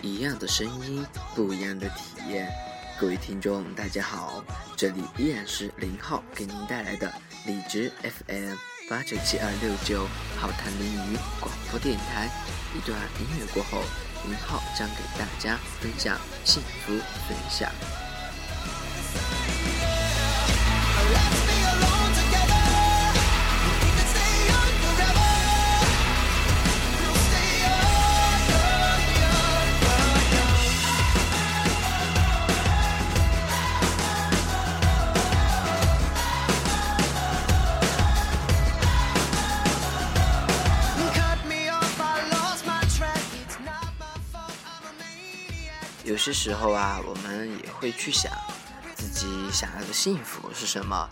一样的声音，不一样的体验。各位听众，大家好，这里依然是零号给您带来的荔枝 FM 八九七二六九好谈林语广播电台。一段音乐过后，零号将给大家分享幸福分享。些时候啊，我们也会去想自己想要的幸福是什么，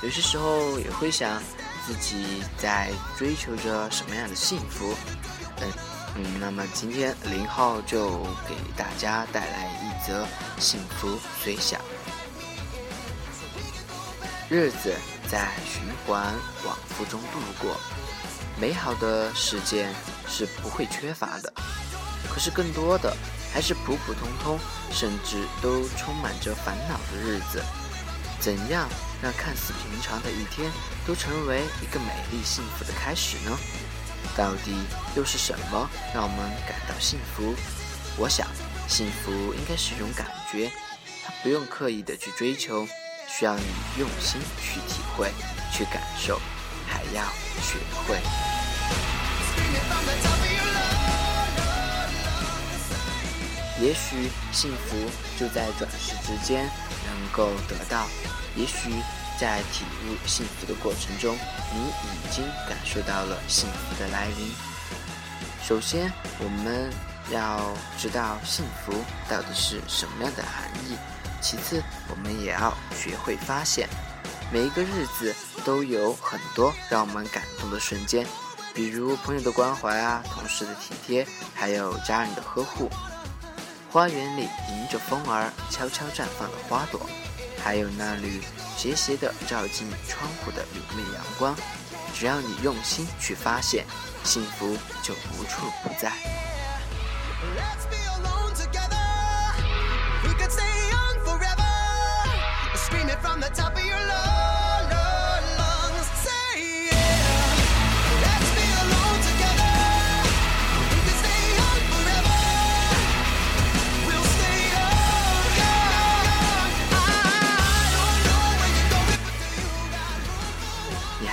有些时候也会想自己在追求着什么样的幸福。嗯嗯，那么今天林浩就给大家带来一则幸福随想。日子在循环往复中度过，美好的事件是不会缺乏的。可是更多的还是普普通通，甚至都充满着烦恼的日子。怎样让看似平常的一天都成为一个美丽幸福的开始呢？到底又是什么让我们感到幸福？我想，幸福应该是一种感觉，它不用刻意的去追求，需要你用心去体会、去感受，还要学会。也许幸福就在转世之间能够得到，也许在体悟幸福的过程中，你已经感受到了幸福的来临。首先，我们要知道幸福到底是什么样的含义；其次，我们也要学会发现，每一个日子都有很多让我们感动的瞬间，比如朋友的关怀啊，同事的体贴，还有家人的呵护。花园里迎着风儿悄悄绽放的花朵，还有那缕斜斜的照进窗户的明媚阳光。只要你用心去发现，幸福就无处不在。Let's be alone together. We could stay young forever. Scream it from the top of your lung-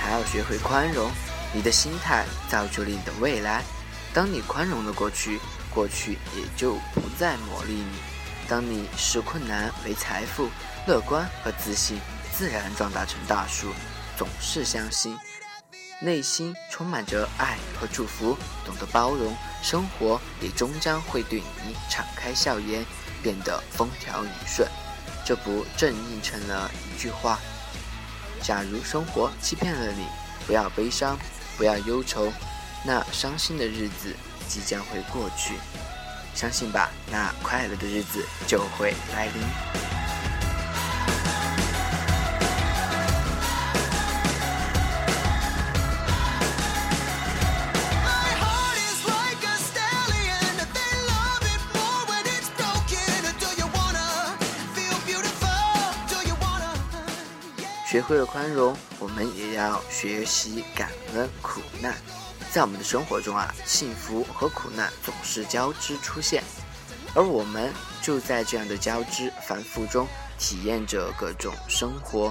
还要学会宽容，你的心态造就了你的未来。当你宽容了过去，过去也就不再磨砺你。当你视困难为财富，乐观和自信自然壮大成大树。总是相信，内心充满着爱和祝福，懂得包容，生活也终将会对你敞开笑颜，变得风调雨顺。这不正应成了一句话：假如生活欺骗了你，不要悲伤，不要忧愁，那伤心的日子即将会过去。相信吧，那快乐的日子就会来临。学会了宽容，我们也要学习感恩苦难。在我们的生活中啊，幸福和苦难总是交织出现，而我们就在这样的交织繁复中体验着各种生活，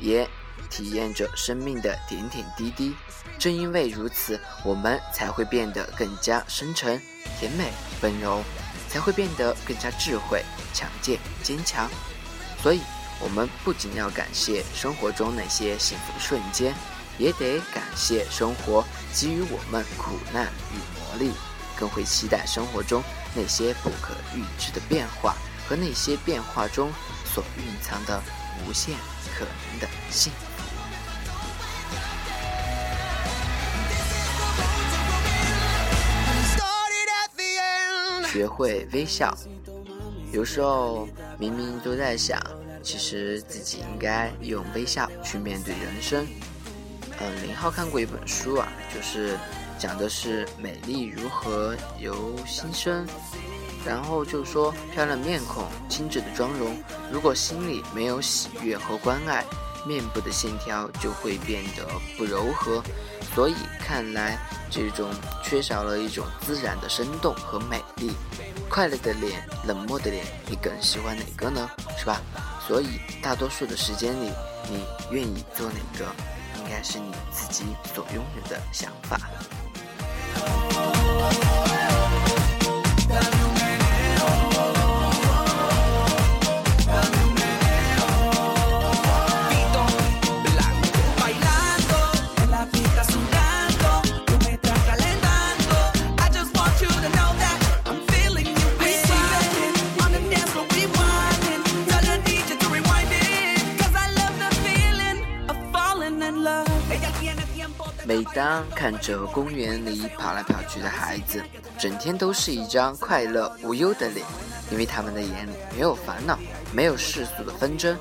也体验着生命的点点滴滴。正因为如此，我们才会变得更加深沉、甜美、温柔，才会变得更加智慧、强健、坚强。所以，我们不仅要感谢生活中那些幸福的瞬间，也得感谢生活给予我们苦难与磨砺，更会期待生活中那些不可预知的变化和那些变化中所蕴藏的无限可能的幸福。学会微笑。有时候明明都在想其实自己应该用微笑去面对人生。嗯，林浩看过一本书啊，就是讲的是美丽如何由心生，然后就说漂亮面孔、精致的妆容，如果心里没有喜悦和关爱，面部的线条就会变得不柔和。所以看来，这种缺少了一种自然的生动和美丽。快乐的脸，冷漠的脸，你更喜欢哪个呢？是吧？所以大多数的时间里，你愿意做哪个？应该是你自己所拥有的想法。每当看着公园里跑来跑去的孩子，整天都是一张快乐无忧的脸，因为他们的眼里没有烦恼，没有世俗的纷争。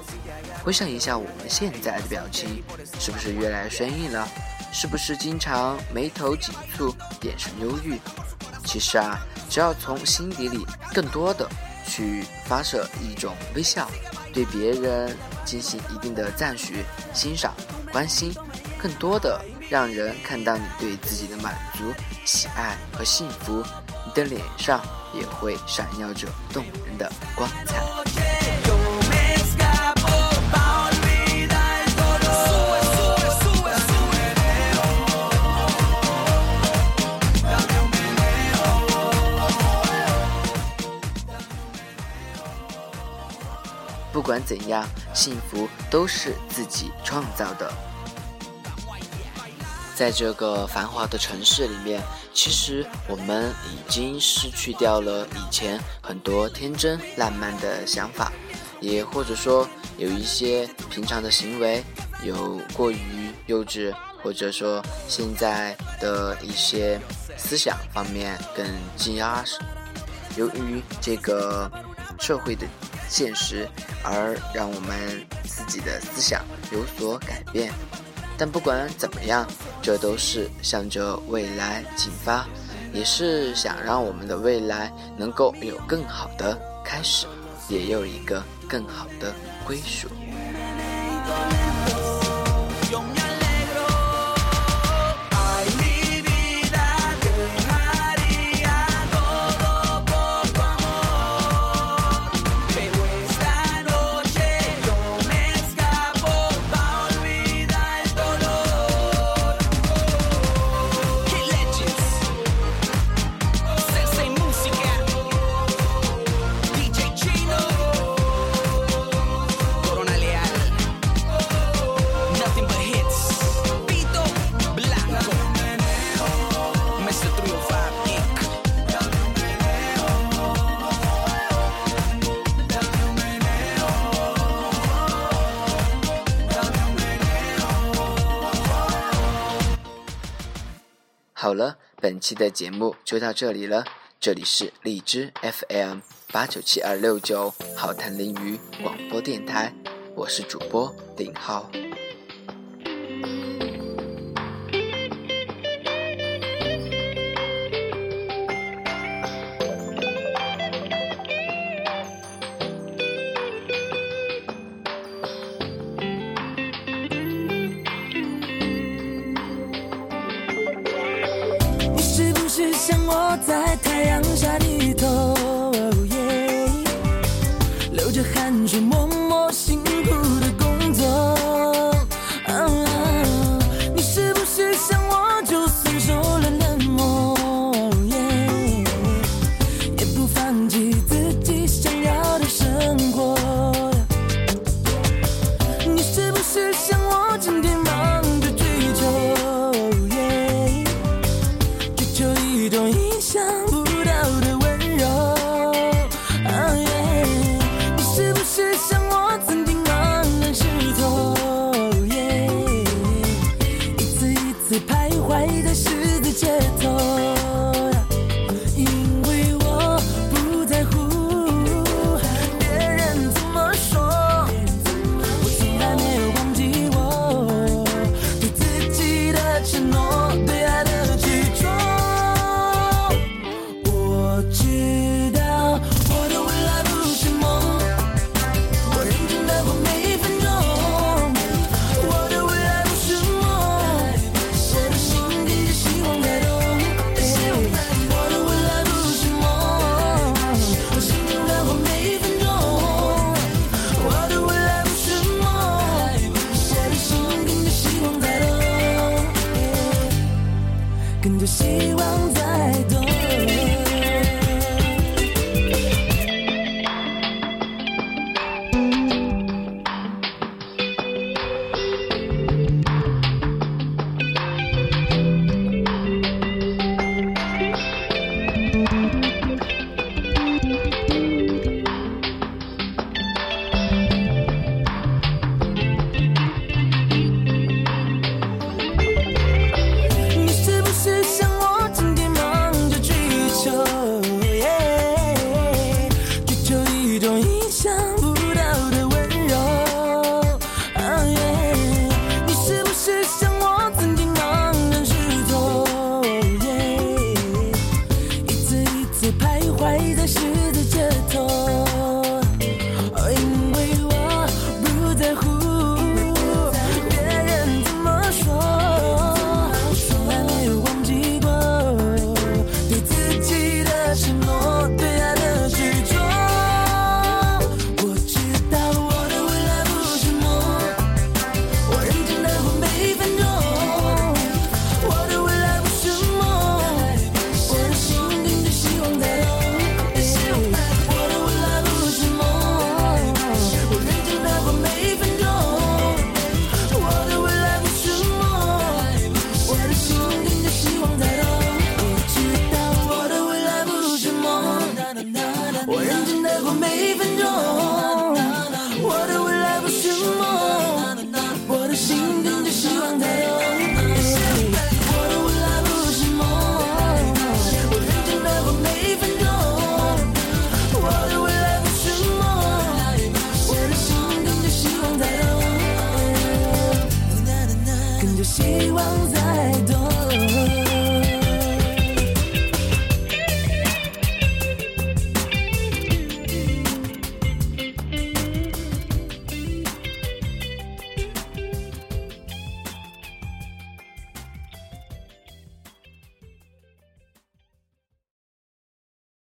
回想一下我们现在的表情，是不是越来越生硬了？是不是经常眉头紧蹙，眼神忧郁？其实啊，只要从心底里更多的去发射一种微笑，对别人进行一定的赞许、欣赏、关心，更多的。让人看到你对自己的满足、喜爱和幸福，你的脸上也会闪耀着动人的光彩。不管怎样，幸福都是自己创造的。在这个繁华的城市里面，其实我们已经失去掉了以前很多天真烂漫的想法，也或者说有一些平常的行为有过于幼稚，或者说现在的一些思想方面更积压。由于这个社会的现实，而让我们自己的思想有所改变。但不管怎么样，这都是向着未来进发，也是想让我们的未来能够有更好的开始，也有一个更好的归属。好了，本期的节目就到这里了。这里是荔枝 FM 八九七二六九好谈林语广播电台，我是主播林浩。跟着希望在动